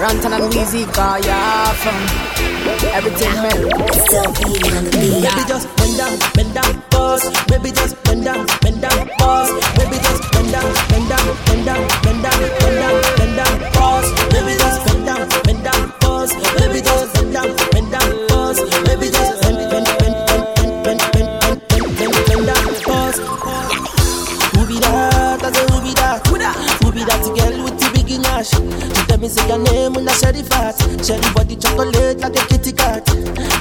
Rantan and Weezy got ya from everything man. Still beating on the beat. Baby just bend down, bend down, pause. Baby just bend down, bend down, pause. Baby just bend down, bend down, bend down, bend down, bend down, bend down, pause. Say your name when I share the fat. Share the body chocolate like a kitty cat.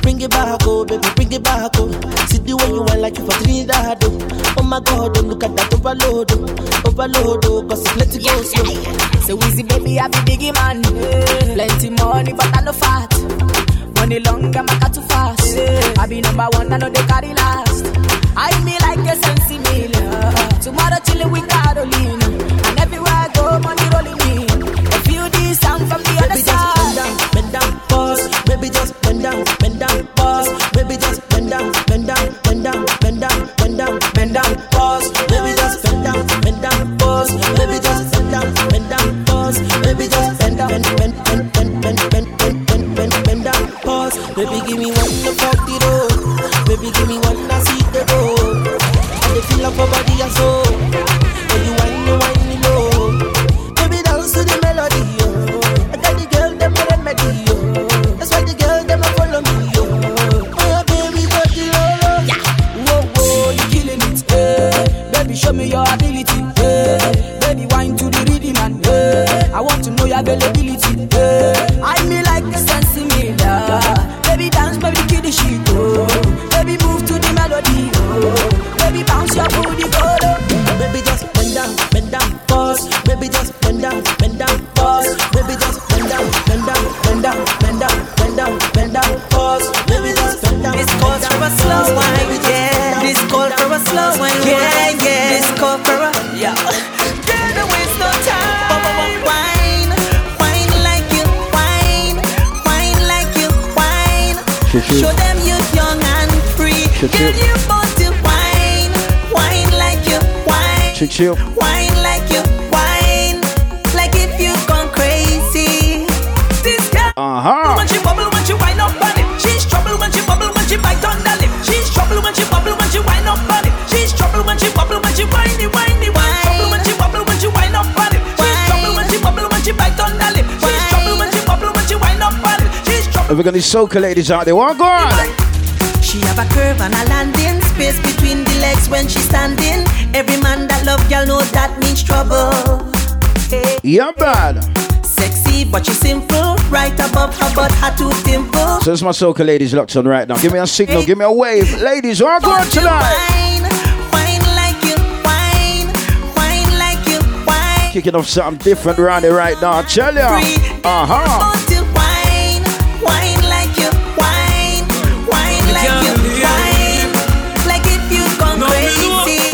Bring it back, oh baby, bring it back, oh. See the way you want like you for Trinidad, oh. Oh my God, oh look at that overload, oh. Overload, oh, cause it's plenty go slow. Oh. So easy, baby, I be biggie man. Plenty money, but I no fat. Money long, I'm too fast. I be number one, I know they carry last. Chill, wine like you wine, like if you gone crazy. This girl. Uh-huh. When she bubble, when she wind up on it, she's trouble. When she bubble, when she bite on the lip, she's trouble. When she bubble, when she wind up on it, she's trouble. When she bubble, when she whine. Trouble when she bubble, when she wind up on it, she's trouble. When she bubble, when she bite on the lip, she's trouble. When she bubble, when she wind up on it, she's trouble. Have we got these soca ladies out there? What go on? She have a curve and a landing space between legs when she standing. Every man that love girl know that means trouble. Hey. Yeah, bad. Sexy, but she simple. Right above her butt, her two dimples. So it's my soca ladies locked on right now. Give me a signal, give me a wave. Ladies, what go on Won't tonight? Wine, wine like you wine, wine like you wine. Kicking off something different around here right now. I tell ya. Uh-huh. Won't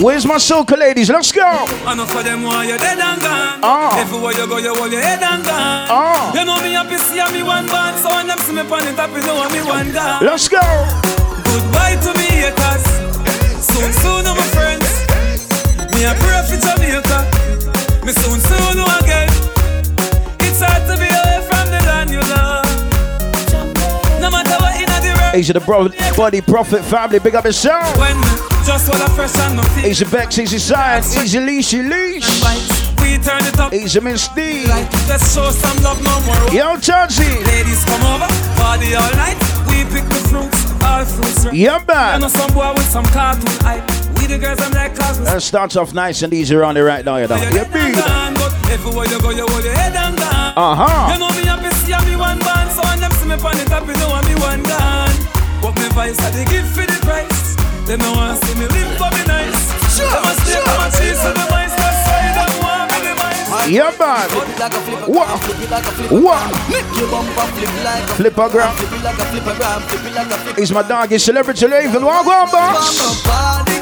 Where's my soca ladies? Let's go. Enough of them want you dead and gone. Ah. Everywhere you go, you hold your head and gone. Ah. You know me happy see me one band, so when them see me on the top, you know me one gone. Let's go. Goodbye to me haters. Soon, soon, my friends. Me a pray for Jamaica. Me soon, soon again. It's hard to be away from the land you love. No matter what in the road. Asia the bro- body prophet family. Big up yourself. When me just while I fresh and my feet. Asia Bex, Easy Science, Easy Leashy Leash. We turn it up. Asia Min Steve. Let's show some love no more. Yo, Chansey. Ladies come over, party all night. We pick the fruits, all fruits. right. Yeah, I know man. some boy with some cartoon hype. We the girls, I'm like cosmos. That starts off nice and easy around here right now, you know. Yeah, get big. gone, but everywhere you go, you hold your head and gone. Uh-huh. You know me I happy see me one band, so when them see me on the top, you know I'm me one gone. But me vice, I they give for the price. They no want see me live for me nice. Sure, them a stay, them a cheese, so the mice, that's why you don't want me the mice. Yeah, man. What? What? Flippergram. He's my dog, he's celebrity Raven. What go on,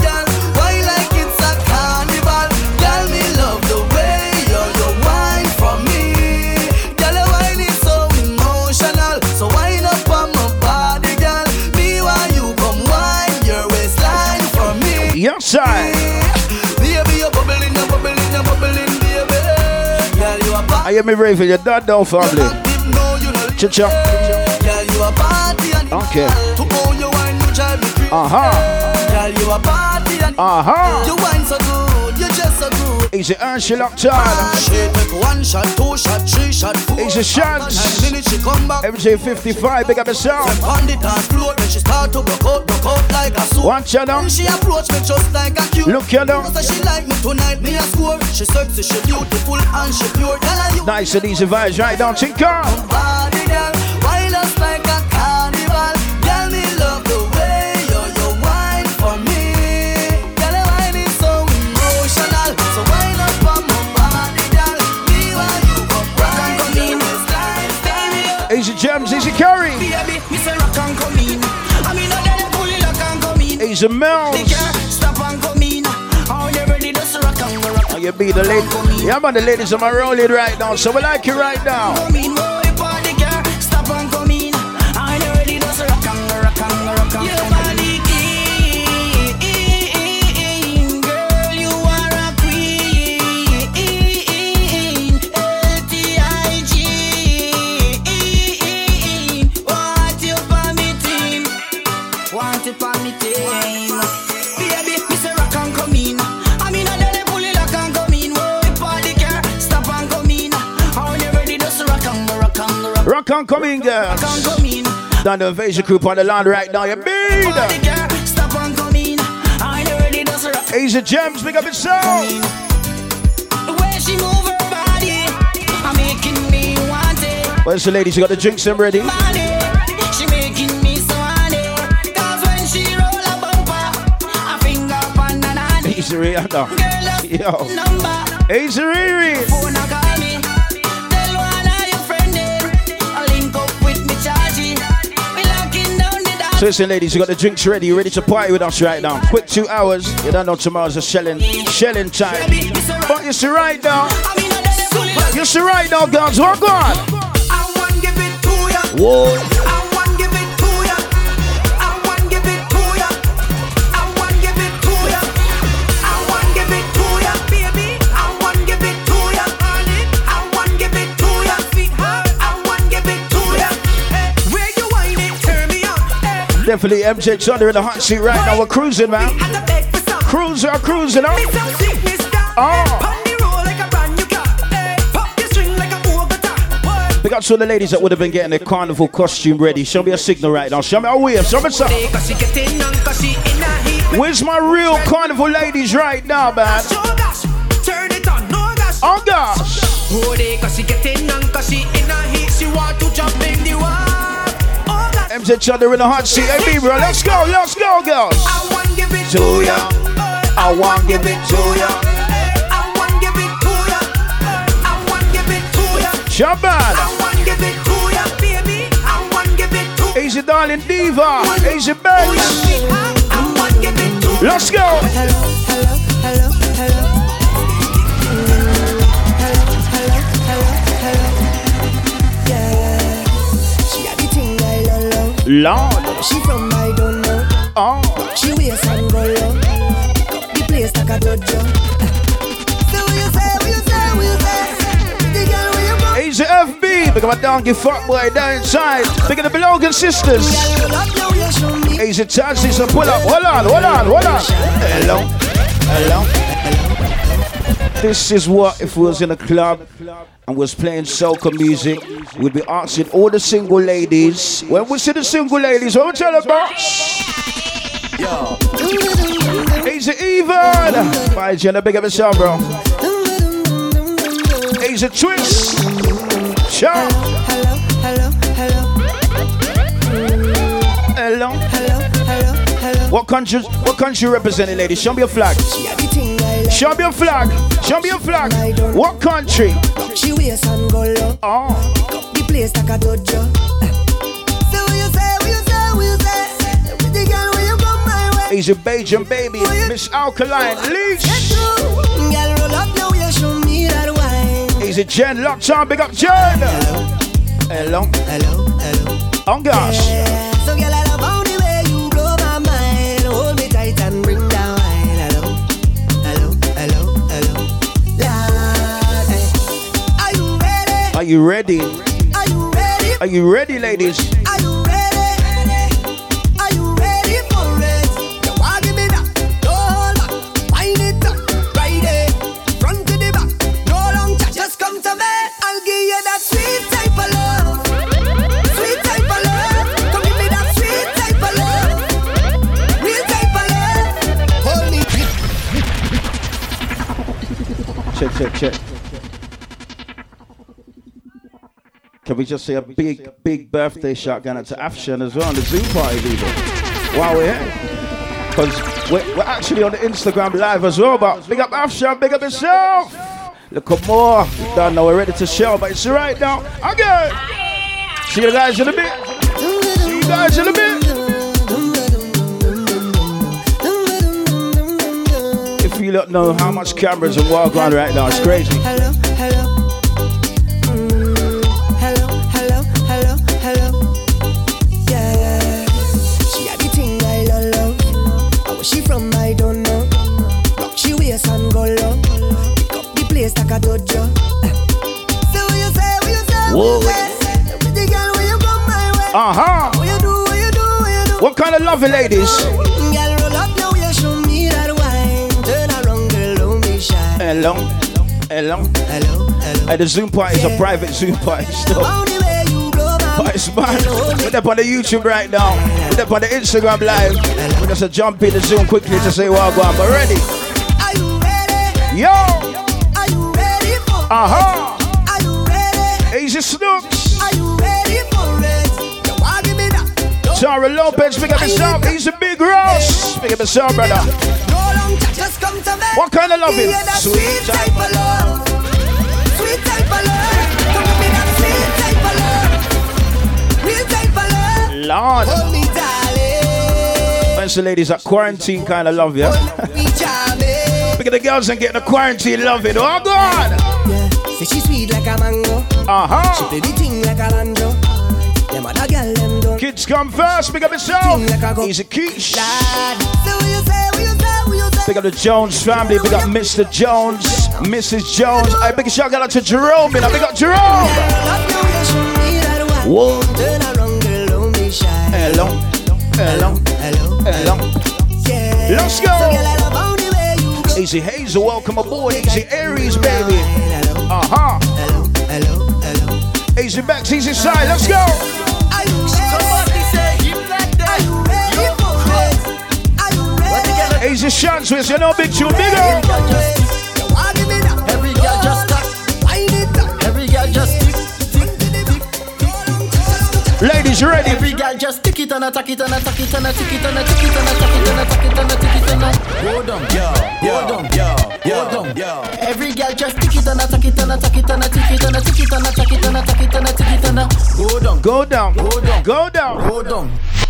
a I hear me raving, you're done down family. Cha-cha. Okay. Uh-huh. Uh-huh. You wine so good, good. Easy Ursula on. She make one shot, two shot, three shot, four. Easy shots. Nine minutes she come back. MJ55, big up yourself. On the dance floor, then she start to broke out, broke out like a. Watch out now. When she approach me just like a cute. Look now. Say she like me tonight, me a score. She sexy, she beautiful, and she pure. Her Nice and easy vibes right down, Tinker. body, girl. Ready? Just rock and go rock Oh, you be the lady. Yeah, man, the ladies are my rolling right now, so we like you right now. And go, rock Rock on, come in, girls. and come in. Down the invasion group on the land right now, you Party beat. girl, stop and come in. How you ready? Just Gems, big up. The way she move her body, I'm making me want it. Where's the ladies? You got the drinks them ready? She making me so honey. Cause when she roll a bumper, a finger on the. Easy Rihanna. Girl, Yo. Easy Riri. So listen, ladies, you got the drinks ready. You ready to party with us right now? Quick two hours. You don't know tomorrow's a shelling, shelling time. But you see right now. I mean, I done it fully locked. You see right now, girls. Walk on. I want give it to ya. Whoa. Definitely MJ Thunder in the hot seat right now. We're cruising, man. and the beg for some. Cruiser, cruising, huh? Me some sweetness down. Oh. Pon the roll like a brand new car. Pop the string like a Bogota. What? Big up to all the ladies that would have been getting their carnival costume ready. Show me a signal right now. Show me oh, a wave. Show me something. Cause she getting on, cause she in a heat. Where's my real carnival ladies right now, man? Show gosh, turn it on, no gosh. Oh gosh. MJ Thunder in the hot seat. Hey, B, bro. Let's go. Let's go, girls. I want give it To to ya. ya. I want give it to ya. I want give it to ya. I want give it to ya. Jump on. I want give it to ya, baby. I want give it to Easy darling diva. Easy bass. sweetheart. I want give it to ya. Let's go. Lord. She from I don't know. Oh. She wears and go low. The place like a dojo. So what you say, what you say, what you say? The girl where you go. Easy FB. Big up my donkey fuck boy down inside. Big up the Belogan sisters. Girl, roll up now, you show me. Easy Taxi. So pull up. Hold on. Hold on. Hold on. Hello. Hello. This is what if we was in a club and was playing soca music, we'd be asking all the single ladies. When we see the single ladies, what we tell about? Easy even. Bye, Jenna. Big up yourself, bro. Easy twist. Ciao. Hello, hello, hello, Hello. hello, hello, hello. What country? What country representing, ladies? Show me your flag. Show me your flag. Show me your flag. What country? She wears and go low. Oh, The place like a dojo. What you say, what you say, what you say? With the girl when you come my way. he's a baby, Miss Alkaline Leash. Girl, roll up now, you show me that wine. He's a Jen locked on. Big up Jen. Hello. Hello, hello. Oh gosh. Yeah. You ready? Are you ready? Are you ready? Are you ready, ladies? Are you ready? Are you ready for it? You want give me that? No. Wind it up, ride it, front to the back. No long chat, just come to me. I'll give you that sweet type of love, sweet type of love. Come give me that sweet type of love, real type of love. Hold me. Check, check, check. Can we just say a big, big birthday shot going out to Afshan as well on the Zoom party, people? While we're here. Because we're, we're actually on the Instagram live as well, but big up Afshan, big up yourself. Look at more. You don't know we're ready to show, but it's right now. Okay. See you guys in a bit. See you guys in a bit. If you don't know how much cameras and walk on right now, it's crazy. Hello, hello. The like a dojo. Say what you say, what you say, Whoa. what you say. Pretty girl, when you come my way. Uh huh. What you do, what you do, what you do. What kind of lovely ladies? Girl, roll up your waist, show me that wine. Turn around, girl, don't be shy. Hello. Hello. Hello, hello. Hey, the Zoom party is a private Zoom party still. Only way you blow my But it's mad. We're up on the YouTube right now. We're up on the Instagram live. We're just a jump in the Zoom quickly to say well, But ready? Are you ready? Yo! Are you ready for Uh huh. Are you ready? Easy Snooks. Are you ready for it? You want give me that? Tara Lopez, pick up yourself. He's a big Ross. Pick up yourself, brother. No long just come to me. What kind of love is Sweet sweet type of love. Sweet type of love. Come give me that sweet type of love. Real type of love. Lord. Hold me, darling. Bunch of ladies that quarantine kind of love you. Hold me, charming. Look at the girls and getting the quarantine loving. Oh, God. Like a mango. Uh huh. Play the thing like a banjo. Them other girl them don't. Kids come first. Pick up yourself. Easy Quiche. Lad. Say what you say, what you say, what you say. Big up the Jones family. pick up Mr. Jones, Mrs. Jones. I big a shout out to Jerome. Man. I big up Jerome. You, you show me that. Whoa. Turn around, girl, don't be shy. Hello. Hello. hello, Hello. Let's go. So, girl, I love how the way you go. Easy Hazel, welcome aboard. Easy Aries, baby. Uh huh. Hello, hello, hello. Easy Bex, easy side. Let's go. Are you ready? say, Are you ready? Are you ready? Easy shots with you know big too bigger. Oh. Ladies, you ready? Every girl just tick it and attack it and attack it and attack it and attack it and attack it and attack it and attack it and go down, yo, go down, yo, go down, yo. Every girl just tick it and attack it and attack it and attack it and attack it and attack it and attack it and attack it and go down, Go down. Go down. Go down. go down.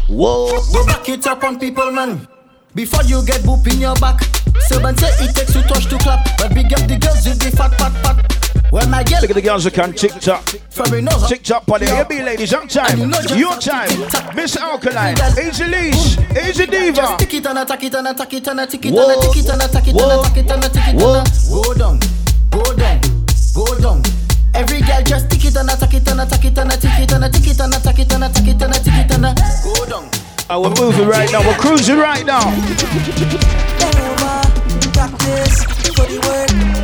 Whoa. Go back it up on people, man. Before you get boop in your back. Seven say it takes two touch to clap, but big up the girls with the fat, fat, fat. Well, my girl, Look at the girls who can TikTok. for me know. TikTok on the AB ladies, on time. Your time. Miss Alkaline. Easy Leash. Easy Just Diva. tick it and attack it and attack it and attack it and Whoa. attack it and attack it and Whoa. attack it and attack it Whoa. and go down, go down, go down. Every girl just tick it and attack it and attack it and attack it and attack it and attack it and attack it and attack it and go down. Oh, we're moving right now. We're cruising right now. Over, practice for the work.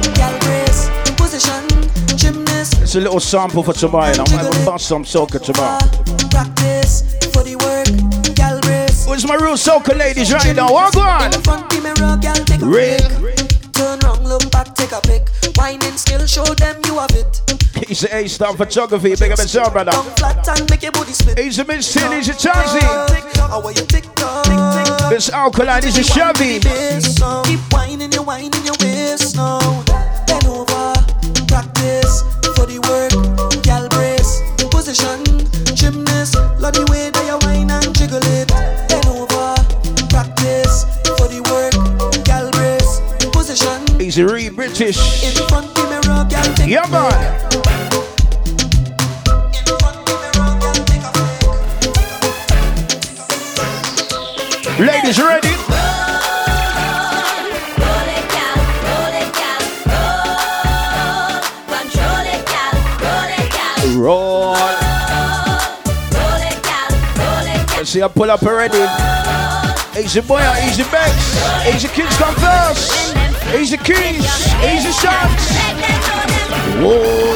It's a little sample for tomorrow. And I'm gonna bust some soca tomorrow. Practice for the work. Where's my real soca ladies right now? Walk on. In front the mirror, gal take a Ring. pic. Turn round, look back, take a pic. Whining skill, show them you have it. He's the A-star photography. Big up yourself, brother. Down flat and make your booty split. He's a Miss Tin. He's a Chansey. How are you tick tock? Tick tick Miss Alkaline. He's a Chevy. Keep whining, you whining your waist now. Bend over, the work. Gal brace, position, gymnast. Love the way that you whine and jiggle it. Bend over, practice for the work. Gal brace, position. He's a re British. In front the mirror, gal take Yeah, man. pic. In see, I pull up already. Easy boy, easy banks. Easy kids come first. Easy keys. Easy shots. Whoa.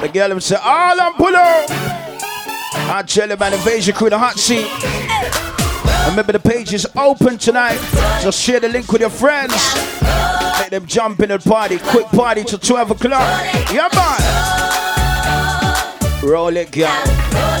The girl them say, all I'm pull up. I tell you, man, invasion crew, the hot seat. Remember the page is open tonight. So share the link with your friends. Make them jump in the party. Quick party till 12 o'clock. Yeah, man. Roll it, girl.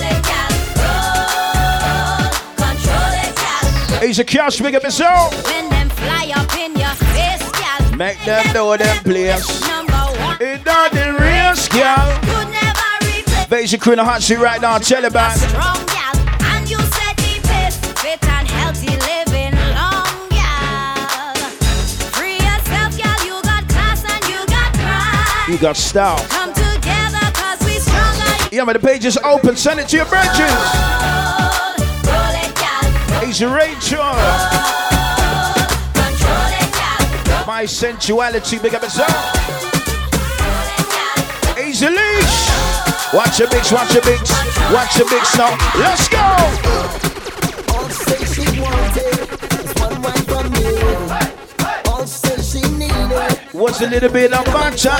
Easy cash, big up yourself. When them fly up in your face. Make them know them place. Number one. It doesn't risk, girl. Could never replace. Invasion crew in the hot seat right now. Tell it back. Strong gal. And you set the pace. Fit and healthy living long, gal. Free yourself, gal. You got class and you got pride. You got style. Come together, cause we stronger. Yeah, man, the page is open. Send it to your branches. It, Rachel. My sensuality, big up yourself. Easy leash. Watch your bigs, watch your bigs, watch your bigs now. Let's go. All she she wanted is one wine from me. All she she needed, What's a little bit of matcha?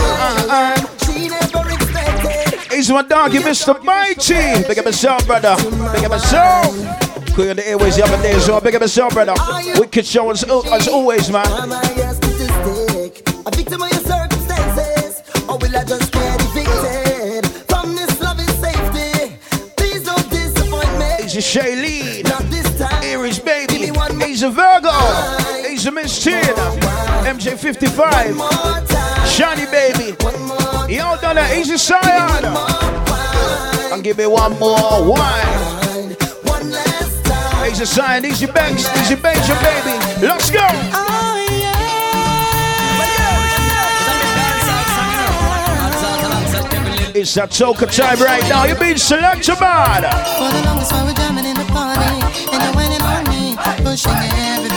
She never expected. uh. My dog, you Mr. Mighty. Big up yourself, brother. Big up yourself. Clear the airways the other day, so big up yourself, brother. Wicked show as, as always, man. Am I a statistic? A victim of your circumstances? Or will I just get evicted from this loving safety? Please don't disappoint me. Easy Shailene. Not this time. Baby. Me one more He's a Virgo. He's a Miss Tina. MJ55. more. Shiny baby. Y'all done that. Easy Scion. And give me one more wine. One last time. Easy Banks. Easy Banks, your baby. Let's go. It's that soca time right now. You're being selected, man. For the longest while we're jamming in the party, and you're on me, pushing everything.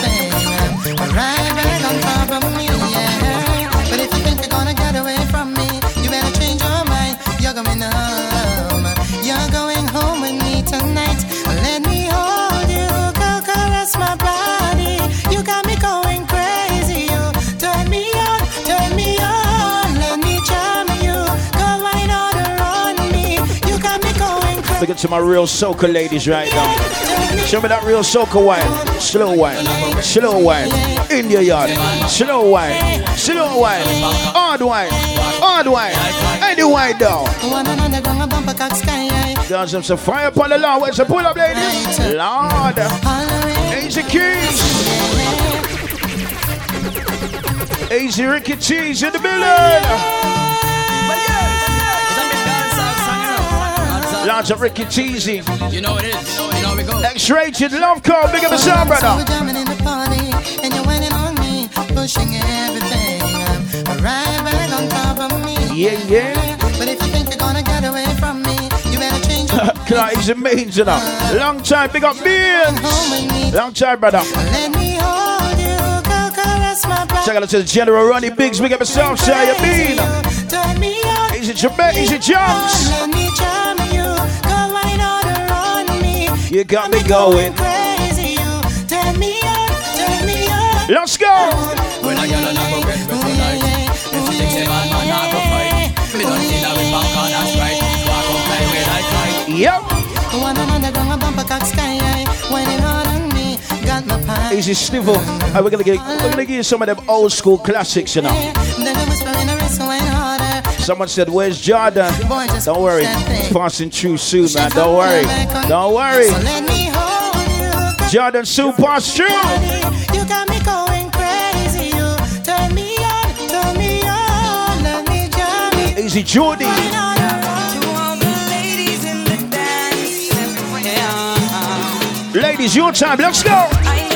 Crazy. To my real soca ladies right now. Show me that real soca wine. Slow wine. Slow wine. In your yard. Slow wine. Slow wine. Hard wine. Hard wine. Any wine down. Done some, fire upon the lawn. Where's the pull up, ladies? Lord. Easy keys. Easy Ricky Cheese in the building. Lots of Ricky Cheesy. You know it is. You know we go. X-rated love call. Big up the sound, So we're brother. in the party, and you're whining on me, pushing everything. Right back on top of me. Yeah, yeah. But if you think you're gonna get away from me, you better change your mind. He's amazing. uh. Long time. Big up beans. Home with me. Long time, brother. Let me hold you, go caress my body. Check out to the General Ronnie Biggs. Big up yourself, say you mean. Turn me on. Easy Jamaica, easy jumps. You got me going. Crazy, you turn me on, turn me on. Let's go. When I get on a go me tonight. If you think say man man not go fight, me don't see that with back on that's right. Walk up like when I fight. Yep. One on the ground, a bumper cock sky high, whining hard on me, got my pie. Easy Snivel. Hey, we're gonna get we're gonna give you some of them old school classics, you know. I Someone said, Where's Jordan? Don't worry. It's passing through soon, man. Don't worry. Don't worry. So let me Jordan soon pass through. You got me going crazy. You turn me on, turn me on. Let me jam. Easy Jordy. all around. To all the ladies in the dance, yeah. Ladies, your time. Let's go.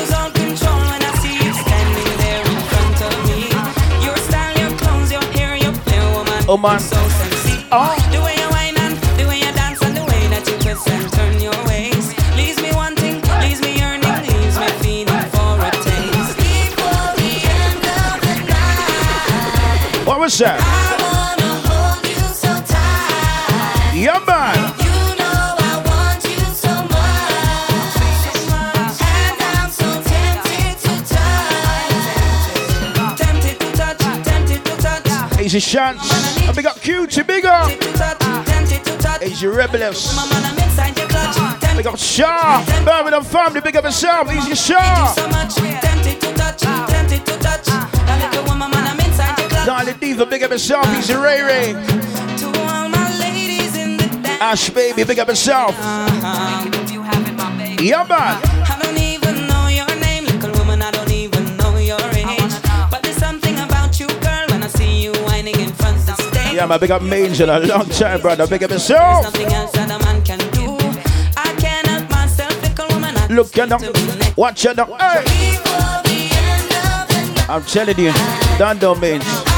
Oh, man. So sexy. Oh. The way you whine and the way you dance and the way that you twist and turn your waist. Leaves me wanting, leaves me yearning, leaves me feeling for a taste. Before the end of the night, What was that? I wanna hold you so tight. Easy chance. I big up Cutie, big up. Easy rebellious. Big up Shaw. Birmingham family, big up yourself. Easy Shaw. Darling Diva, big up yourself. Easy Ray Ray. Ash baby, big up yourself. Yeah, man. Yeah, man, big up in a long time, brother. Big up yourself. Nothing else that a man can do. I can't help myself, little woman. I Look you now. Watch you now. Hey. I'm telling you, don't do Mange.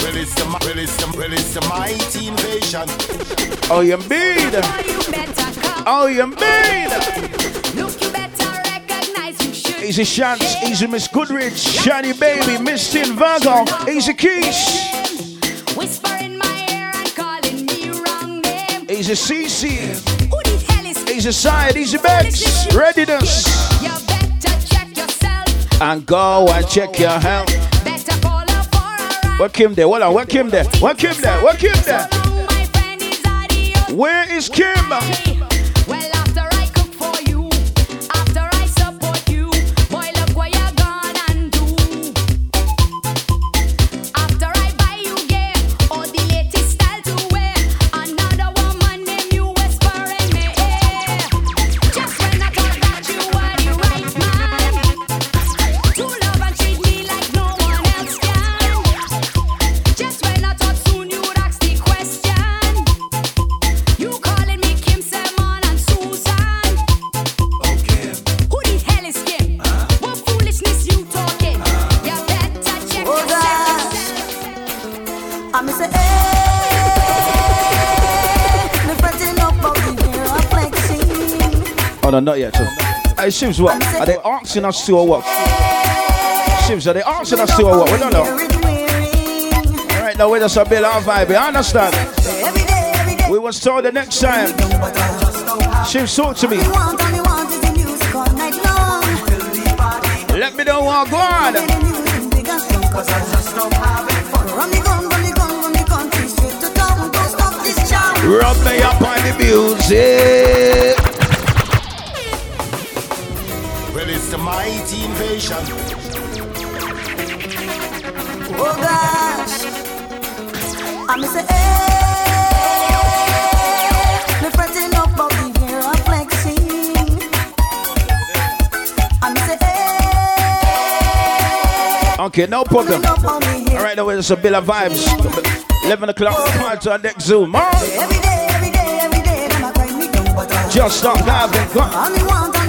Well, it's the, well, it's the, well, it's the mighty invasion. Oh, you mean? You better come. Oh, you mean? Easy Chance. Easy Miss Goodrich. Shiny Baby. Miss Tin Virgo. Easy Keish. Whisper in my ear and calling me wrong name. Easy CC. Who the hell is Easy Side. Easy Bex. Readiness. You better check yourself. And go and check your health. Better call up for a ride. What Kim there? Hold on. What Kim there? What Kim there? What Kim there? So long, my friend is adios. Where is Kim? No, not yet. So. Hey, Shivs, what? Are they asking us to or what? Shivs, are they asking us to or what? We don't know. All right, now we just a bit our vibe. You understand? Every day, every day. We was told the next time. Shivs, talk to me. Me want and me want is the music all night long. Let me know what go on. Play the music big and strong 'cause I just love having fun. Run the gun, run the gun, run the country straight to town. Don't stop this jam. Rub me up on the music. Well, it's the mighty invasion. Oh gosh, I'm say, hey, me fretting up about the year of flexing. I'm say, hey, Okay, no problem. up on me here. All right, now it's a bit of vibes. 11 o'clock, come on to our next Zoom. Huh? Every day, every day, every day, them a grind me down, but I Just stop having fun. all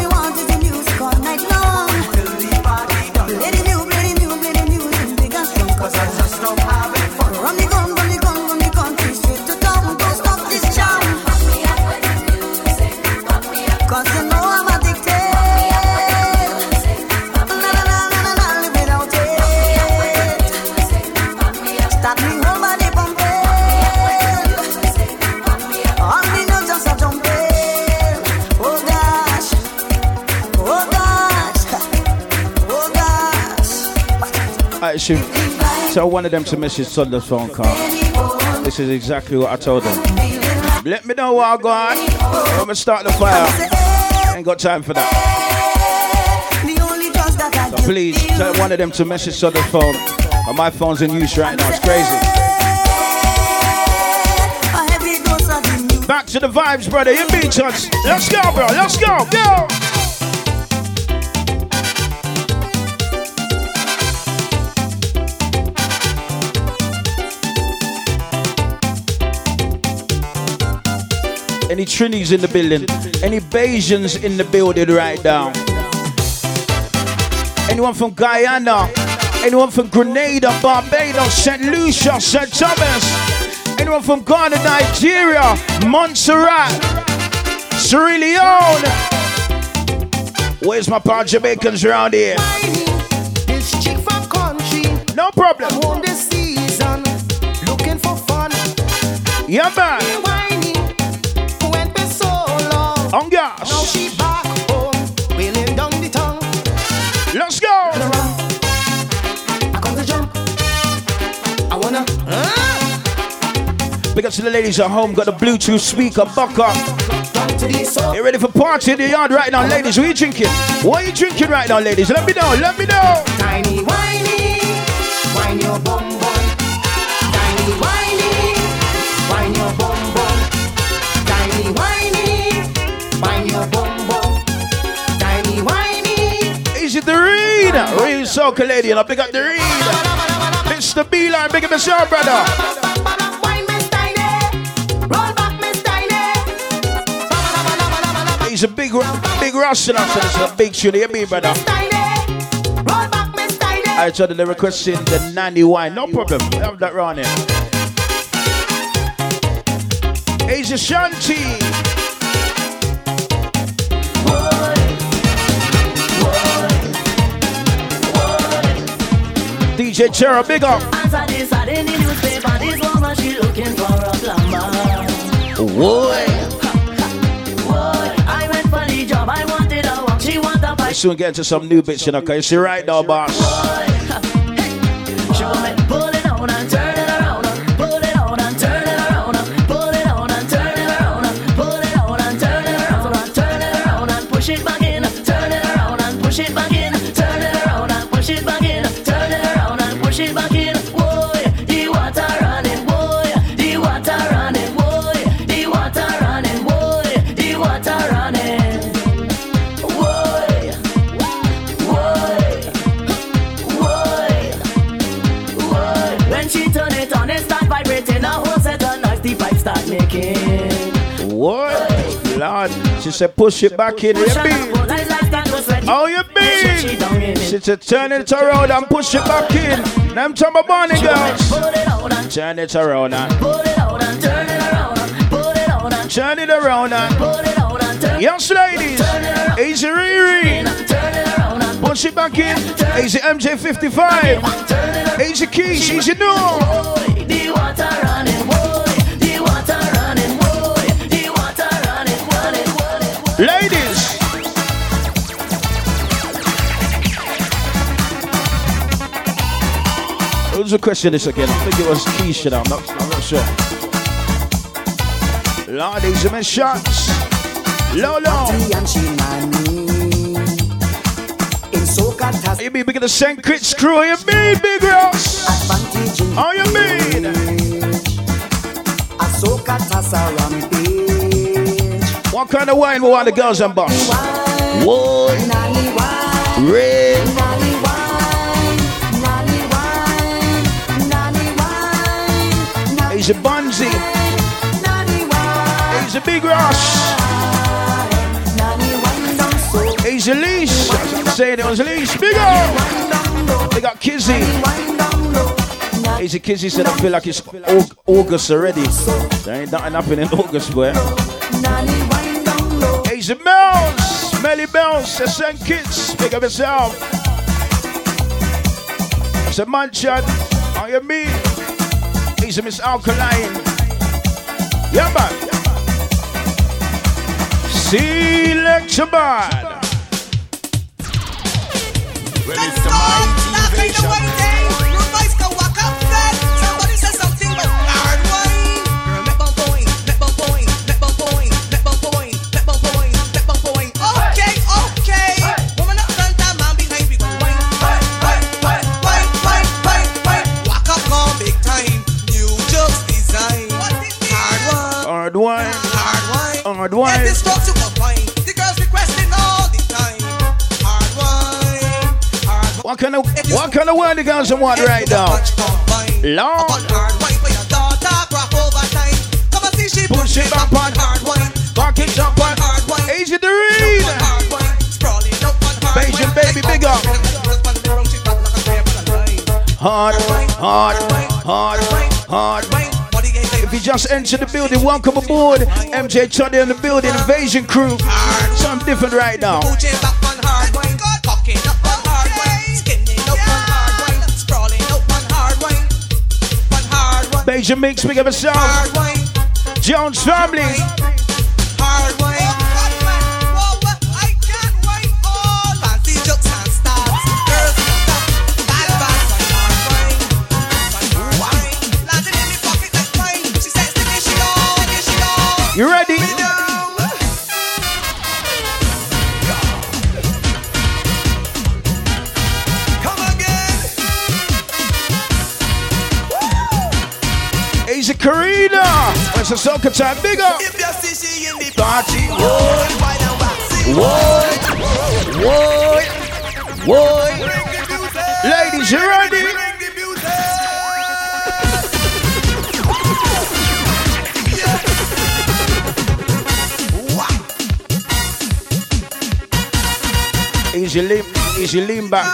Shiv. Tell one of them to message Sunday's phone call. This is exactly what I told them. Let me know what I got. Let me start the fire. Ain't got time for that. So please tell one of them to message Sunday's phone. And my phone's in use right now. It's crazy. Back to the vibes, brother. You beat us. Let's go, bro. Let's go. Go. Any Trinis in the building? Any Bajans in the building right now? Anyone from Guyana? Anyone from Grenada, Barbados, St. Lucia, St. Thomas? Anyone from Ghana, Nigeria, Montserrat, Sierra Leone? Where's my part Jamaicans around here? This chick from country, No problem. home this season, looking for fun. Yeah, man. Because the ladies at home got the Bluetooth speaker buck up. Down to the soul. You ready for party in the yard right now, ladies? What are you drinking? What are you drinking right now, ladies? Let me know. Let me know. Tiny whiny, wine your bum bum. Tiny whiny, wine your bum bum. Tiny whiny, wine your bum bum. Tiny whiny. Is it the read? Real soca lady, and I pick up the read. Mr. Beeline, big up yourself, brother. Big, rustler, so this is a big tune. You me, brother. Tiny, roll back Miss Tiny. I them they're requesting the nanny wine. No problem. We have that round here. Asia Shanti. DJ Chera, big up. Answer Bike. Soon get into some new bits, you know, cause you see right now, boss. She said, push it back in. You mean? Oh, you mean? She said, turn it around and push it back in. Them about morning girls. Turn it around and put it on and turn it around Put it on and yes, ladies. Easy Riri. Push it back in. Easy MJ55. Easy Keys. Easy No. Ladies. What was the question this again? I think it was Keisha. I'm not, I'm not sure. Ladies and men shots. Lolo. And she nanny. In soca tas You mean we gonna send Chris Screw? You mean big girls? advantage in How you mean? A soca tas a rampage. What kind of wine we want the girls and boss? Wood, wine, red, he's a wine, he's a big rush, nanny wine down so, he's a leash. I'm saying it was a leash. Big up. wine down low, They got Kizzy. wine down low. He's a Kizzy said I feel like it's August already. There ain't nothing happening in August, boy. Nanny wine down low. He's a Bells, Melly Bells, the St. Kitts. Big up yourself. It's a Manchan. How you mean? He's a Miss Alkaline. Yeah, man. Select man. Well, it's the mighty Hard wine. Hard wine. Yes, it's close to combine. The girls requesting all the time. Hard wine. Hard wine. What kind of what kind of wine the girls want right now? Long. Hard wine for your daughter. Brought over time. Come and see she push it up on hard wine. Rock it up on hard wine. Asia Doreen. Beijing baby, big up. Hard, hard, hard, hard, hard wine, cocking the building. Welcome aboard. MJ up on the building, Invasion Crew. wine, on hard wine, Beijing Mix, up yourself. hard wine, Jones family. It's a soca time, big up. If you see she in the Party. Whoa, wine and waxy. Whoa, whoa, whoa. Ladies, you ready? Bring the music. Easy lean, easy lean back.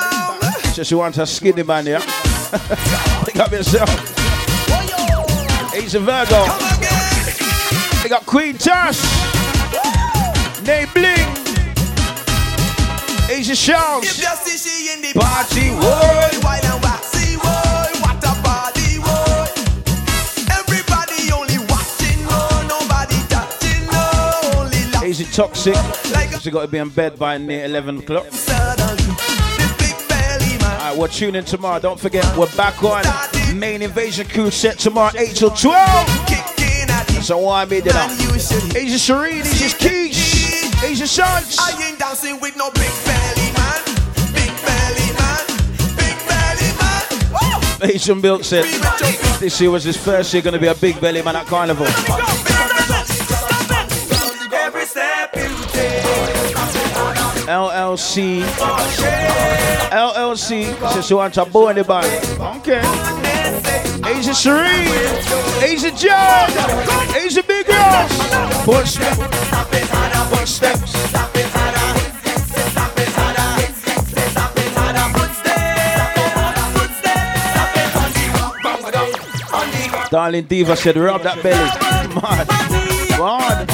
Just you want a skinny man, yeah? Pick up yourself. Easy Virgo. Pick up Queen Tash. Name Bling. Easy If Shouts. you see she in the Party, whoa. wine and waxy. Whoa, what a body. Whoa. Everybody only watching. Whoa, nobody touching. No, only laughing. Easy Toxic. Like She got to be in bed by near 11 o'clock. suddenly. This big belly man. Alright, we're tuning tomorrow. Don't forget, we're back on main invasion crew set tomorrow, 8 till 12. Kicking at it. So why me did I? Asia Serene, Asia Keys, Asia Sons. I ain't dancing with no big belly man. Big belly man. Big belly man. Woo! Asian Milk said this year was his first year going to be a big belly man at Carnival. Every step you take. LLC. LLC says she wants a boy in the band. Okay. Asia Serene, Asia John, Asia Big Girls. Foot step, foot steps. Darling Diva said, rub that belly. Mad. Mad.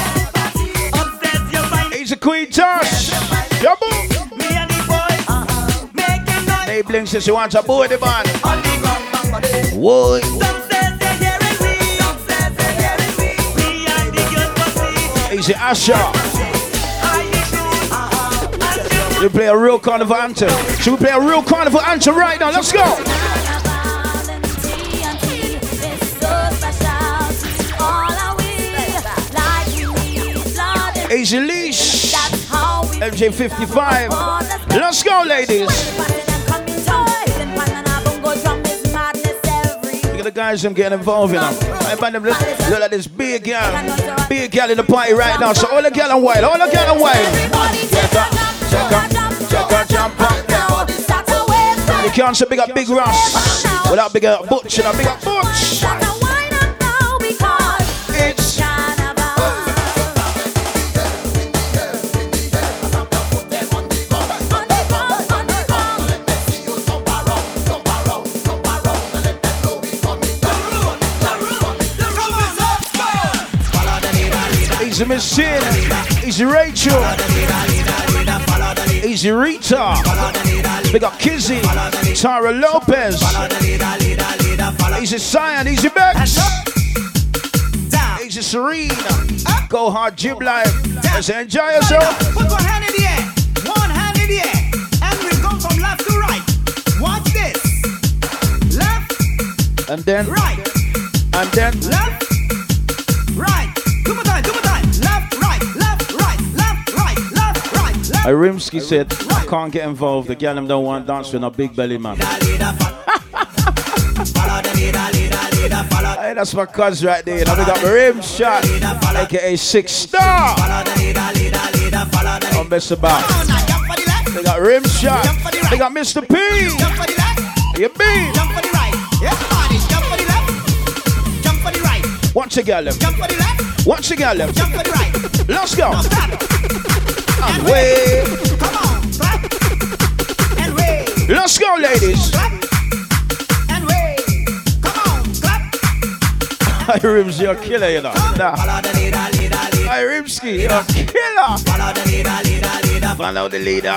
Asia Queen Josh. Tosh. Yabba. Nabling says she wants a boy the band. Whoa. Easy Asha. We play a real carnival anthem. Should we play a real carnival anthem right now? Let's go. Easy Leash. MJ55. Let's go, ladies. The guys I'm getting involved in. Right, man, them look, look at this big girl. Big girl in the party right now. So all the girl and wild. All the girl and wild. You can't say big up Big Ross without big up Butch and a big Butch. Easy Miss Chin, Easy Rachel, Easy Rita, Big up Kizzy, Tara Lopez, Easy Cyan, Easy Bex, Easy Serene, Go Hard Jib Life. Let's enjoy yourself. Put one hand in the air. One hand in the air. And we'll go from left to right. Watch this. Left, And then, right, and then, left, right. Irimsky said, I can't get involved. The gal don't want dance with a big belly man. Hey, that's my cuz right there. Now we got Rim Shot, aka Six Star. Don't mess about. Come on now, jump for the left, They got Rim Shot. Jump for the right. They got Mr. P. jump for the left, You mean? jump for the right. Everybody, jump for the left, jump for the right, Watch the gal them. jump for the left, Watch the gal jump for the right. Let's go. And way. Come on, clap and wave. Let's go, ladies. Clap and wave. Come on, clap. Hey, Rims, you're a killer, you know. Nah. Hey, Rimsky, you're a killer. Follow the leader, leader, leader. Follow the leader.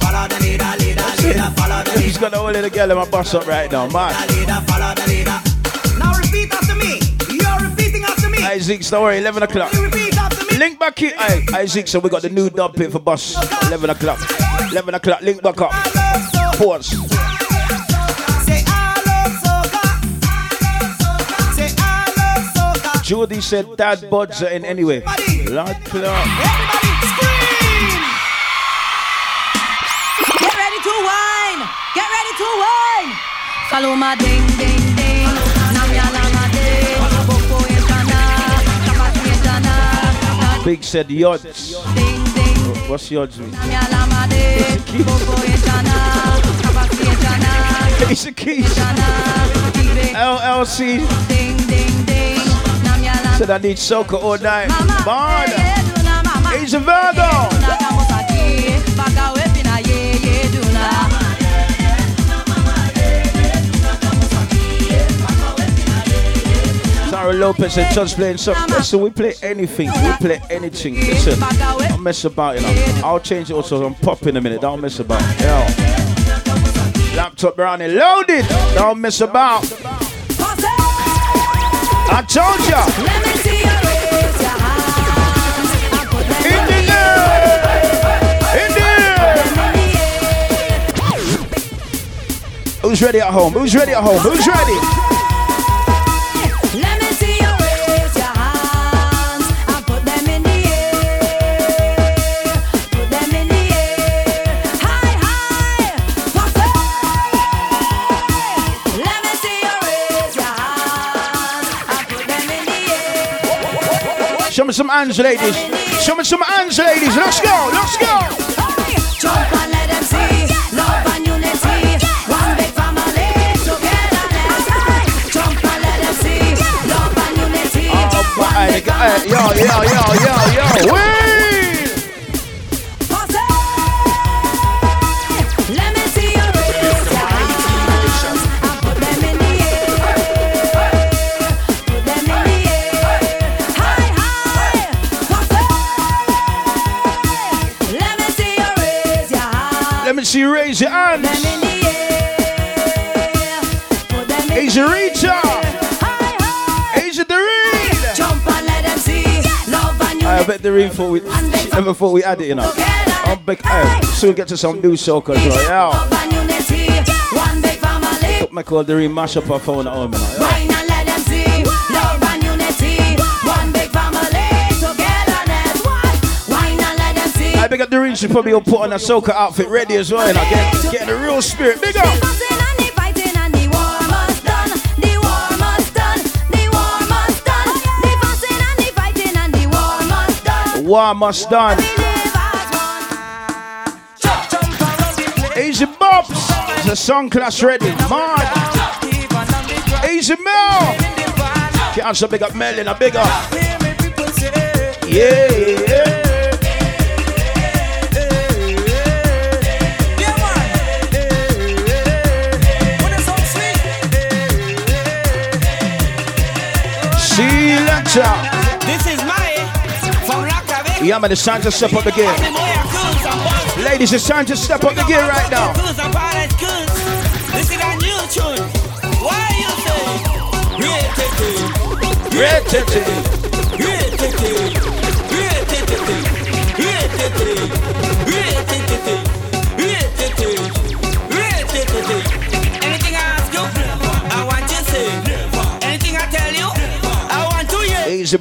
Follow the leader, leader, leader. Follow the leader. He's got a whole little girl in my bus up right now, man. follow the leader. Now repeat after me. You're repeating after me. Hey, Zeke, don't worry, 11 o'clock. Repeat. Link back here. Hey, hey, Zeke, so we got the new dub pit for bus. 11 o'clock. 11 o'clock, link back up. Pause. Say I love soca. Say I love soca. Jordy said dad buds are in anyway. Lord Clark. Everybody scream. Get ready to wine. Get ready to wine. Follow my ding ding Big said yods. What's yods mean? It's a it. LLC said I need soca all night. Mama. He's a Virgo. Yeah, yeah. Sarah Lopez said just playing something. Listen, we play anything. We play anything. Listen, don't mess about, you know. I'll change it also. I'm pop in a minute. Don't mess about. Yo. Laptop brownie loaded. Don't mess about. I told ya. And. Who's ready at home? Who's ready at home? Who's ready? Me some hands, ladies. Show me some hands, ladies. Let's go. Let's go. Jump and let them see love and. One big family togetherness. Hey, Jump and let them see love and. Oh, yo, yo, yo, yo, yo. Hands. Let me see you raise your hands. Them in the air. Put them in Asia the Reacher. air. High, high. Asia the. Jump and let them see love and I bet the thought we she never thought we had it, you know. I'm big. Hey, soon get to some new soca as well. Yeah. Love and unity. One. Make all the mash up her phone at home, you know. The Reed. She probably will put on a soca outfit ready as well, you know. Get, getting the real spirit. Big up. And and war must done. And and. Easy Bobs. The song class ready. Man. Easy Mel. Can't so big up Mel in a big up. Yeah, Yeah, man, it's time to step up the gear. Ladies, it's time to step up the gear right now. Red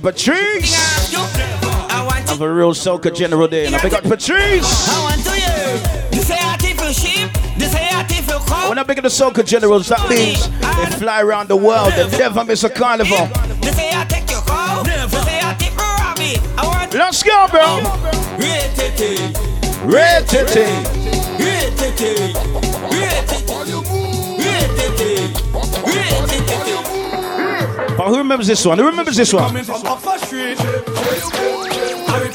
Patrice. Have a real soca general day. And I big up Patrice. I want to hear. This say I take for sheep. This say I take for cow. When I big up the soca generals, that means they fly around the world and never miss a carnival. This say I take your cow. This say I take for rabbit. Let's go, bro. Rated Red titty. Rated Rated But who remembers this one? Who remembers this one?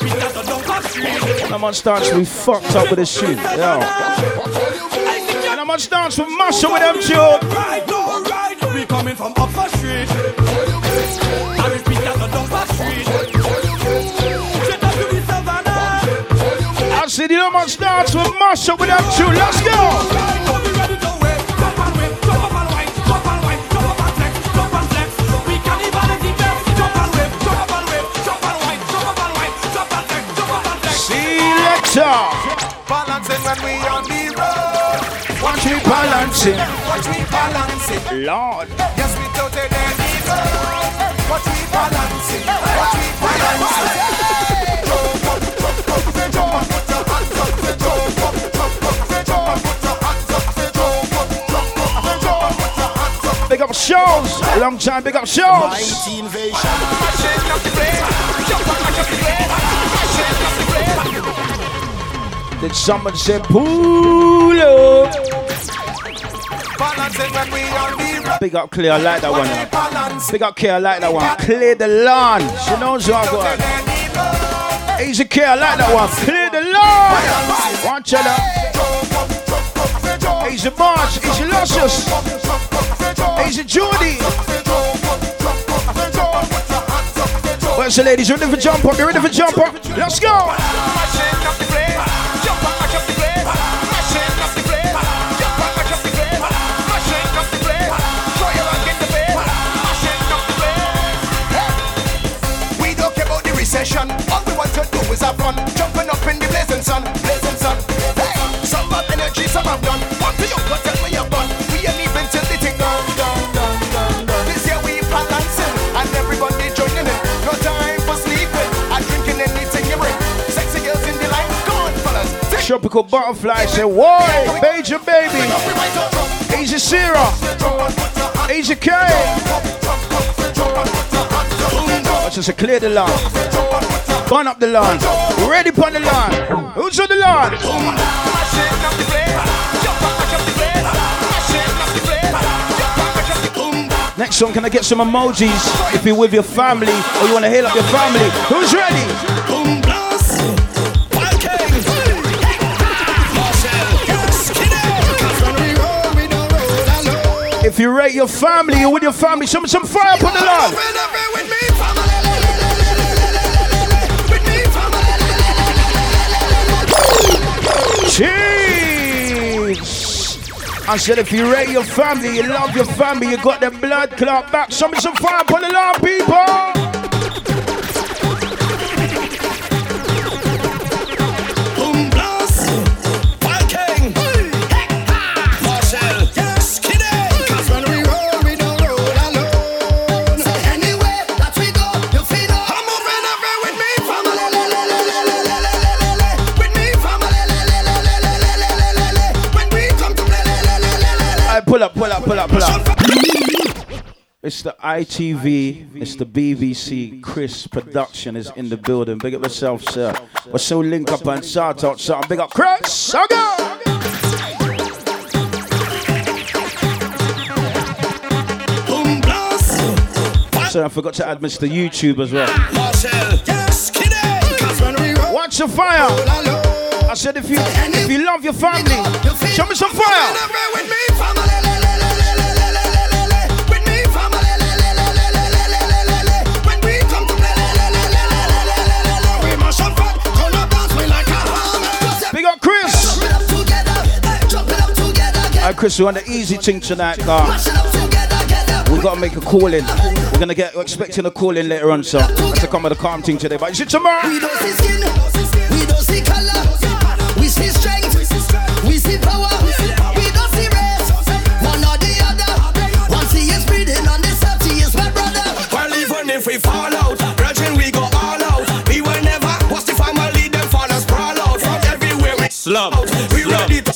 How much dance we fucked up with this shit? Yo. And how much dance we mash up with them too? We coming from the Street. I said, you much dance with them two. Let's go. Selector. Balancing when we on the road. Watch me balancing. Watch me balancing. Lord. Yes, we totally ego. Watch me balancing. Watch me balancing. Big up shows. Long time, big up shows. Mighty invasion. Did someone say pull up? Big up clear, I like that one. Eh? Big up clear, I like that one. Clear the lawn. She knows what I'm going. Easy care, I like that one. Clear the lawn. Watch out. Easy March, Easy Lucius. Easy Judy. Where's the ladies? Ready for jump up? You ready for jump up? Let's go. All we want to do is have fun. Jumping up in the blazing sun, blazing sun. Hey, some have energy, some have none. What do you? Tell me. We ain't even till the done, done, done, done, done. This year we balancing and everybody joining in. No time for sleeping. Drinking anything you bring. Sexy girls in the line. Come on, fellas. Take Tropical butterfly say, Why? Major baby. Easy Sarah. Easy K. Just clear the lawn. Burn up the lawn. Ready upon the lawn. Who's on the lawn? Next song, can I get some emojis if you're with your family or you want to hail up your family? Who's ready? If you rate your family, you're with your family, show me some fire up on the lawn. Cheese! I said if you rate your family, you love your family, you got the blood clot back. Me some fire on the lawn, people! Pull up, pull up. It's the ITV, it's the BBC. Chris production is in the building. Big up yourself, sir. We're so link up and shout out something. Big up Chris. Go. So I forgot to add Mr. YouTube as well. Watch the fire. I said if you if you love your family, show me some fire. Alright, Chris, we're on the easy thing tonight, car. We gotta make a call in. We're gonna get we're expecting a call in later on, so that's to come with a calm thing today. But is it tomorrow? We don't see skin, we don't see color, we see strength, we see power, we don't see race, one or the other. One see is breathing on this earth, is my brother. Well, even if we fall out, brethren, we go all out. We will never watch the family, them fall and sprawl out from everywhere we Slum,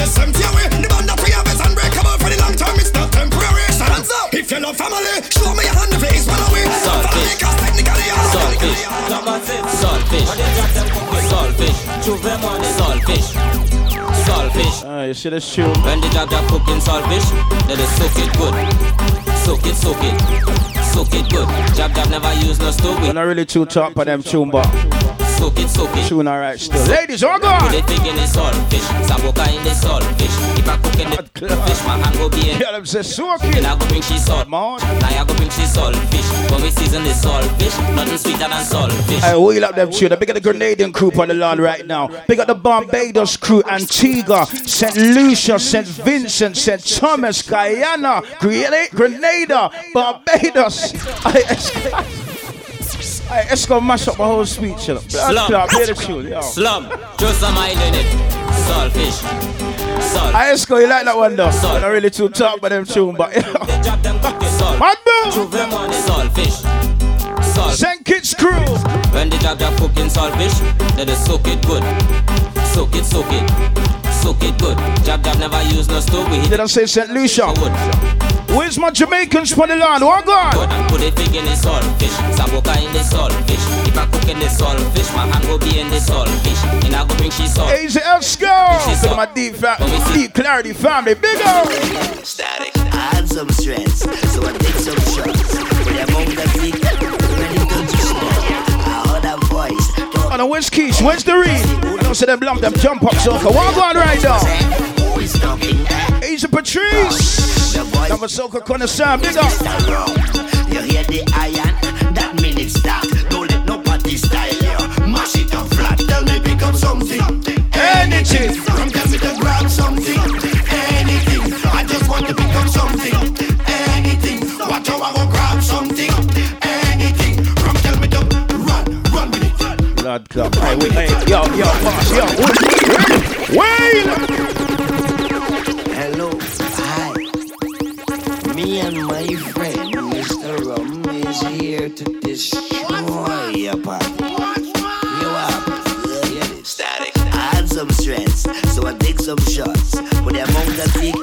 micro on is empty away. The band that we have is unbreakable for the long term, it's not temporary. Hands up if no family. Show me your hand if it is well away. Family, cause technically I'm Saltfish, saltfish, saltfish. Chuve money, saltfish, saltfish. Ah, you see this tune? When the jab jab cooking saltfish, then they soak it good, soak it, soak it, soak it good. Jab jab never use no stove. We're not really too top of them tune, but soak it, soak it. tune alright still. Ladies, all gone. the pig in the saltfish, saboka in the saltfish. If I cook in the fish, my hand go be in. Yeah, them say soak Then it. I go bring she salt. Now I go bring she saltfish. When we season the saltfish, nothing sweeter than saltfish. I wheel up them tune. Big up the Grenadian crew on the lawn right now. Big up the Barbados crew, Antigua, St. Lucia, St. Vincent, St. Thomas, Guyana, Grenada Barbados. I, I, let's go mash up my whole speech. You know. Slum. clot, play the tune, yo. Slum, just a oil in it. Saltfish, salt. I let's go, you like that one though? Salt. I'm not really too top by them tune, but you know. They drop them cooking salt. Mad bro! Chuve money, saltfish, salt. Crew. When the jab jab cooking saltfish, then they soak it good. Soak it, soak it, soak it good. Jab jab never use no stove. We hit Did I say St. Lucia? wood. Where's my Jamaicans for the land? What God? Good and put the pig in the saltfish. Saboka in the saltfish. If I cook in the saltfish, my hand go be in the saltfish. And I go bring she salt. Easy, let's go. Look at my deep, fa- deep clarity family. Big up. Static. I had some stress, so I take some shots. But I'm on the fleek, ready to just I heard a voice. Oh, no, where's Keish? Where's the read? You don't see them lump them jump up, so what going right now? Who is Patrice. Number soca connoisseur. Big up. You hear the iron? That it's start. Don't let nobody style you. Mash it up flat. Tell me pick up something. Anything. Come tell me to grab something. Anything. I just want to pick up something. Anything. Watch how I go grab something. Anything. Come tell me to run. Run with it. Blood club. Hey, wait, hey, yo, yo, boss, yo, wait, Me and my friend Mr. Rum is here to destroy your party. You up? Hear this? Static. I had some stress, so I take some shots. But the amount of dick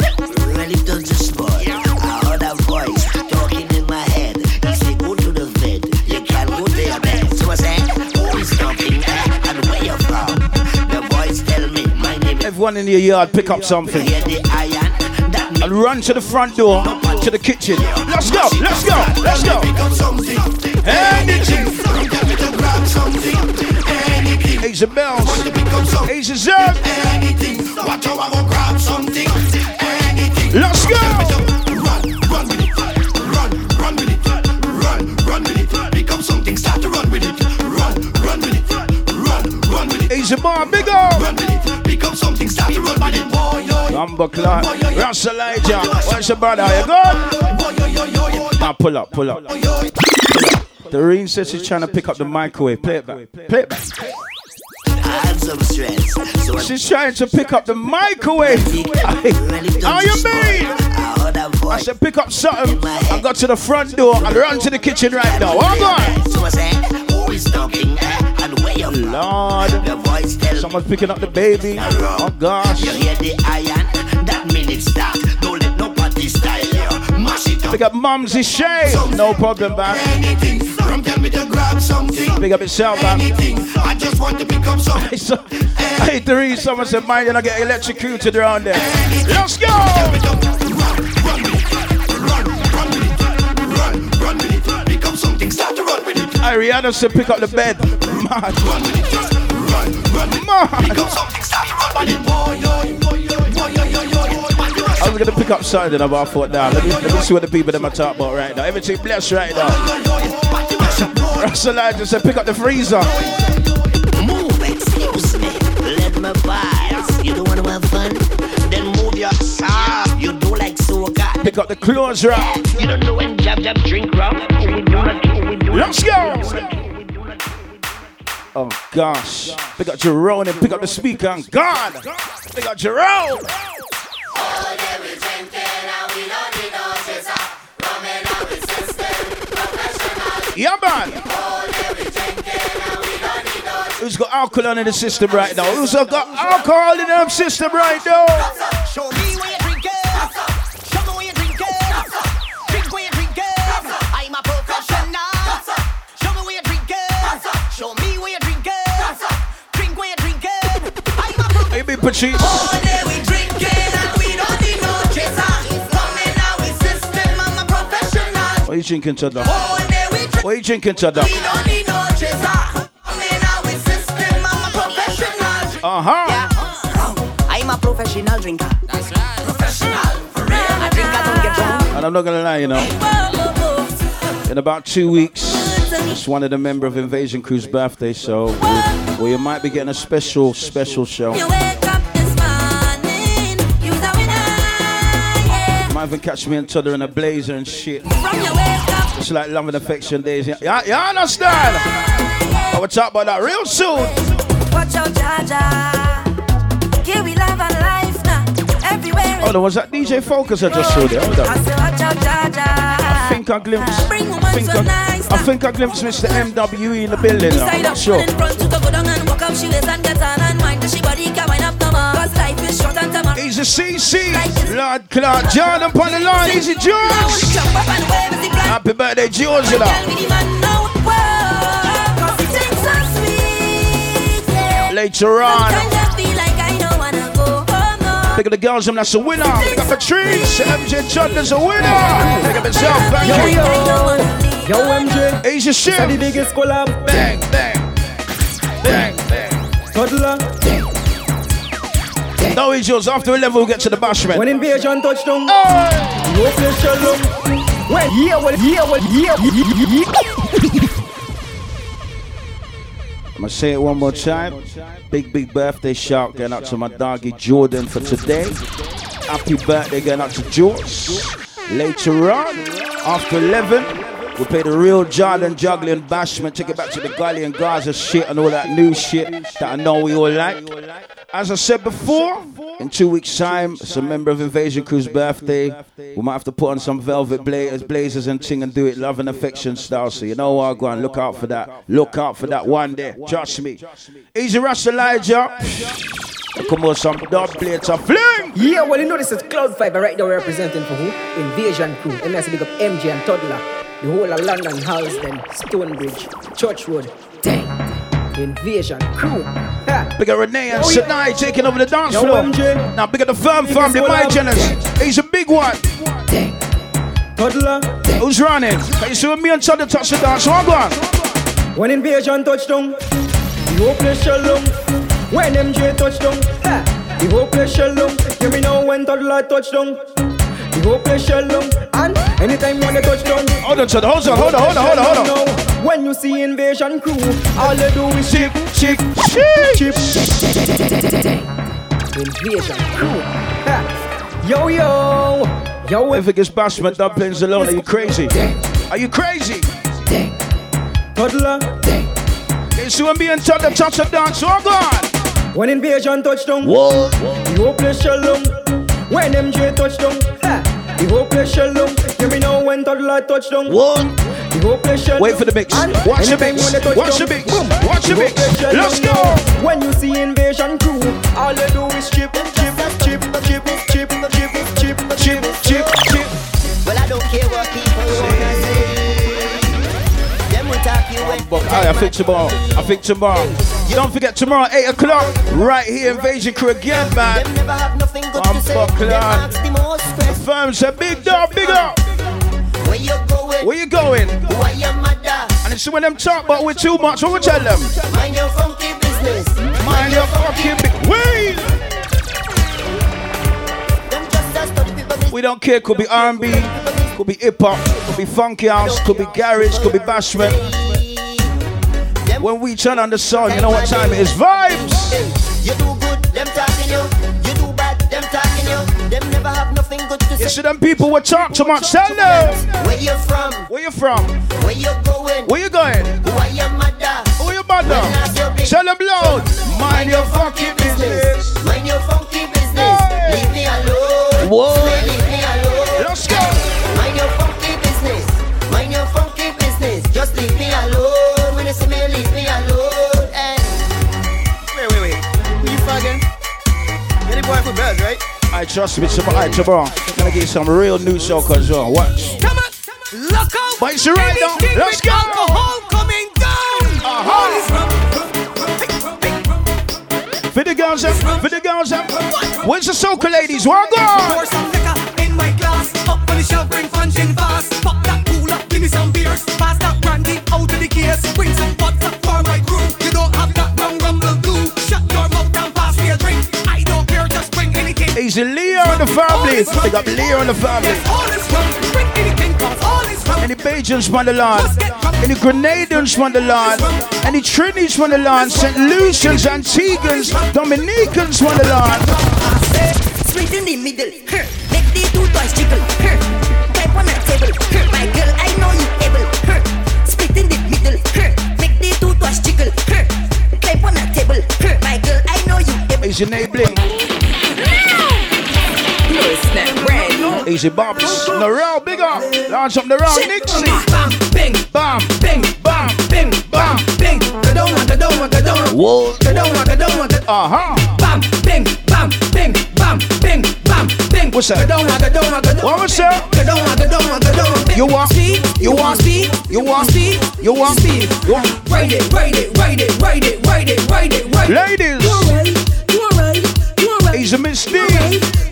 really does the spot. I heard a voice talking in my head. He said, Go to the vet, you can't go to your bed. So I said, Who is talking and where you from? The voice tell me my name is Everyone in your yard, pick up something. And run to the front door, to the kitchen. Let's go, let's go, let's go. Anything. Asia Bells. Asia Zerb. Let's go. Run, run with it. Run, run with it. Run, run with it. Become something, start to run with it. Run, run with it. Run, run with it. Big up. Number clock. Ross Elijah. Where's your brother? You good? Now pull up, pull up. Doreen says she's trying to pick up the microwave. Play it back. Play it back. She's trying to pick up the microwave. How you mean? I I said pick up something and go to the front door and run to the kitchen right now. Hold on. So I said, Who is talking and where you from? Lord. The voice tell Someone's picking up the baby. Oh gosh. You hear the iron? That mean it's start. Don't let nobody style you. Mash it up. Pick up Mumsy Shay. No problem, man. Anything. From tell me to grab something. Pick up yourself, man. Anything. I just want to pick up something. Hey, so, someone said, mind you're not getting electrocuted around there. Let's go. Run, run with it. Pick up something. Start to run with it. Hey, Rihanna said, pick up the bed. Mad. Run with it. Run, run with it. Mad. Pick up something. Start to run with it. Boy, yo, boy, yo, boy, yo, yo, yo, yo. I was gonna pick up something about foot down. Let me, let me see what the people them are talking about right now. Everything blessed right now. Russell Elijah said, pick up the freezer. Move, excuse me. Let me pass. You don't want to have fun? Then move your sock. You do like soca. Pick up the clothes rack. You don't know when Jab Jab drink rum. We do Oh gosh. Pick up Jerome and pick up the speaker and God. Pick up Jerome. Yeah, man. Who's got alcohol in the system right now? Who's got alcohol in the system right now? Show me where you drink Patrice. All day we drinking and we don't need no chaser. Coming out with system, I'm a professional. What are you drinking, Toddler? All day we What are you drinking, Toddler? We don't need no chaser. Coming out with system, I'm a professional. Uh huh. Yeah. I'm a professional drinker. That's right. Professional. For real. I drink, I don't get drunk. And I'm not gonna lie, you know. In about two weeks, it's one of the member of Invasion Crew's birthday, so we, well, you might be getting a special, special show. Might even catch me and Toddler in a blazer and shit. From your wake It's like love and affection days. Yeah, you understand? But we'll talk about that real soon. watch out, Jaja. Here we love and life now. Everywhere. Hold on, was that DJ Focus I just saw there? Hold I on. say, watch out, Jaja. I think I glimpsed. I think I. I think I glimpsed Mr. MWE in the building. now. I'm not sure. Easy CC, Lord Clark, John up on the line, Easy George. Happy birthday, George, you. Later on, pick up the girls, I'm that's a winner. Pick up Patrice, MJ John, is a winner. Pick up myself, thank yo, you. Yo, MJ. Asia Ship. the biggest collab. Bang, bang. Bang, bang. Cuddler. Bang. No issues. After 11, we'll get to the bashment. When invasion touchdown. Hey! No place shall long. When yeah, well, yeah, well, yeah, yeah, yeah. I'm gonna say it one more time. Big, big birthday shout going out to my doggy Jordan for today. Happy birthday going out to George. Later on, after 11, we'll play the real Jordan juggling bashment. Take it back to the Gully and Gaza shit and all that new shit that I know we all like. As I said before, in two weeks' time, it's a member of Invasion Crew's birthday. We might have to put on some velvet blazers, blazers and ting and do it love and affection style. So you know what, go on, look out for that. Look out for that one day. Trust me. Easy Rush Elijah. Come on, some dub plates of fling. Yeah, well, you know this is Cloud Fiber right now representing for who? Invasion Crew. And that's big up MJ and Toddler. The whole of London, Harlesden, Stonebridge, Church Road. Dang. Invasion Crew. Ha. Big up Renee and Oh, yeah. Sinai taking over the dance Yo, floor. MJ. Now big up the firm Biggest family, my generous. He's a big one. Toddler. Who's running? Can you see me and Todd touch the dance? Go on. When invasion touchdown, the whole place shall long. When MJ touchdown, ha, the whole place shall long. Hear me now when toddler touchdown, the whole place shall. And anytime when they touchdown, Hold on, Todd. Hold on, hold on, hold on, hold on, hold on. Now, when you see invasion crew, all they do is chip, chip, chip, chip. Invasion crew, ha. yo yo, yo. If it gets bashment dumplings alone, are you crazy? Are you crazy? Toddler. Can you see when me and Todd touch the dance? One go on. When invasion touchdown, Whoa. the whole place shall long. When MJ touchdown, ha, the whole place shall long. Hear me now when toddler touchdown. One. The whole place shall Wait for the mix. And Watch the mix. Watch the mix. boom, Watch the mix. Let's go. When you see invasion crew, all they do is chip, But I think tomorrow. I think tomorrow. You don't forget tomorrow, 8 o'clock, right here, Invasion Crew again, man. them never have nothing good One to say. buck Them land. ask the. Firm said, big dog, big up. Where you going? Where you going? Are your mother? And it's when them talk about we too much, what we tell them? Mind your funky business. Mind your fucking big Wait! Them just a study people business. We don't care, could be R&B, could be hip hop, could be funky house, could be garage, could be bashment. When we turn on the sound, you know what time it is? Vibes! You do good, them talking you. You do bad, them talking you. Them never have nothing good to You say. see them people will talk too much, tell them! Where you from? Where you from? Where you going? Where you going? Who are your mother? Who your mother? Tell them loud! Mind your fucking business! Mind your funky business. Leave me alone. Whoa. The bells, right? I trust me, tomorrow, alright, tomorrow. Gonna get some real new soca as well. Watch. Come on, look out. But it's right now. Let's go. Alcohol coming down. Uh-huh. All is rum. For the girls, up, for the girls, up. Where's the soca ladies? What go? Pour some liquor in my glass. Up on the shelf, bring punch in fast. Pop that cooler, give me some beers. Pass that brandy out of the case. Bring some vodka anything. Easy Leo and the family. They got Leo and the family. All is rum, bring anything, cause all is rum. Any Bajans from the land, any Grenadians from the land, any Trinis from the land, St. Lucians, Antigans, Dominicans from the land. Split in the middle, her. Make the two toys jiggle, her. Type on a table, her. My girl, I know you able, her. Split in the middle, her. Make the two toys jiggle, her. Type on a table, her. My girl, I know you able. Easy Nabling, Easy Bobs, Narelle, big up. Launch up Narelle, Nixie. Bam, bing, bam, bing, bam, bing, bam, bing. Go down, go down, go down. Whoa. Go down, go down, go down. Uh huh. Bam, bing, bam, bing, bam, bing, bam, bing. What's that? Go down, go down, go down. What was that? Go down, go down, go down. Bing. You want? speed? You want? speed? You want? speed? You want? speed? You want? Ride it, ride it, ride it, ride it, ride it, ride it, ride it. Ladies. You alright? You alright? You alright? Easy Miss You Steve. alright?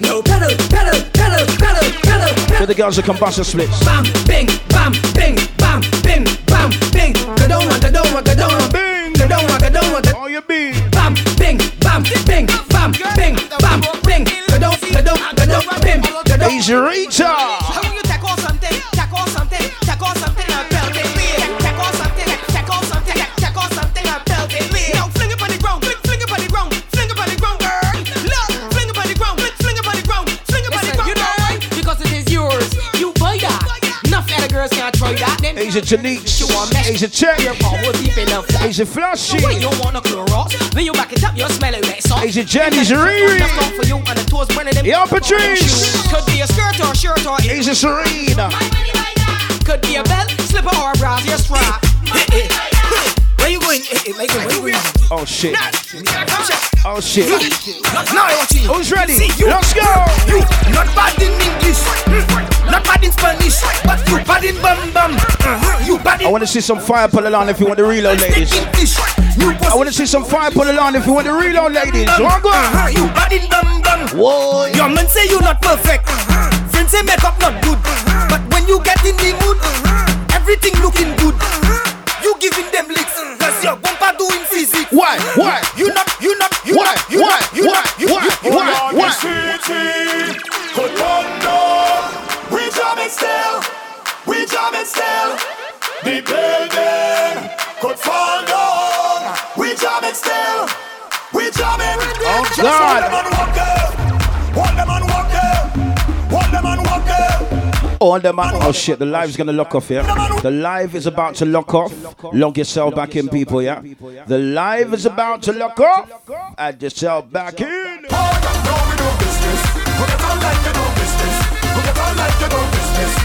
For the girls that can bust a splits. Bam, bing, bam, bing, bam, bing, bam, bing. Go down, go down, go down. Bing. Go down, go down, go down. All you be. Bam, bing, bam, bing, bam, bing, bam, bing. Go down, go down, go down, bim. Go down. Easy Rita. That's not for you and the toes burning them. Yo, Patrice. Could be a skirt or a shirt or Easy Serena. could be a belt, slipper or a bra, your strap. Where you going? Eh, eh, Michael, where you going? Oh shit. Oh shit. Now I want you. Who's ready? See, you, Let's go. You, not bad in English, mm, not bad in Spanish, but you bad in bam bam. Uh-huh, You bad in I want to see some fire pull along if you want the reload, ladies. English. I want to see some fire pull along if you want the reload, ladies. One go. Uh-huh, You bad in bam bam. Whoa. Your man say you not perfect. Friends say makeup not good. But when you get in the mood, everything looking good. You giving them physics. Why? Why? You not, you not, you Why? You not, you Why? not, you Why? not, you Why? you- Why? you- Why? We jamming still, we jamming still. The building could fall All the man. Oh shit, the live's gonna lock off here. The live is about to lock off. Log yourself back in, people, yeah? The live is about to lock off. Add yourself back in. Hold up, no we do business. Put it on like you do business. Put it on like you do business.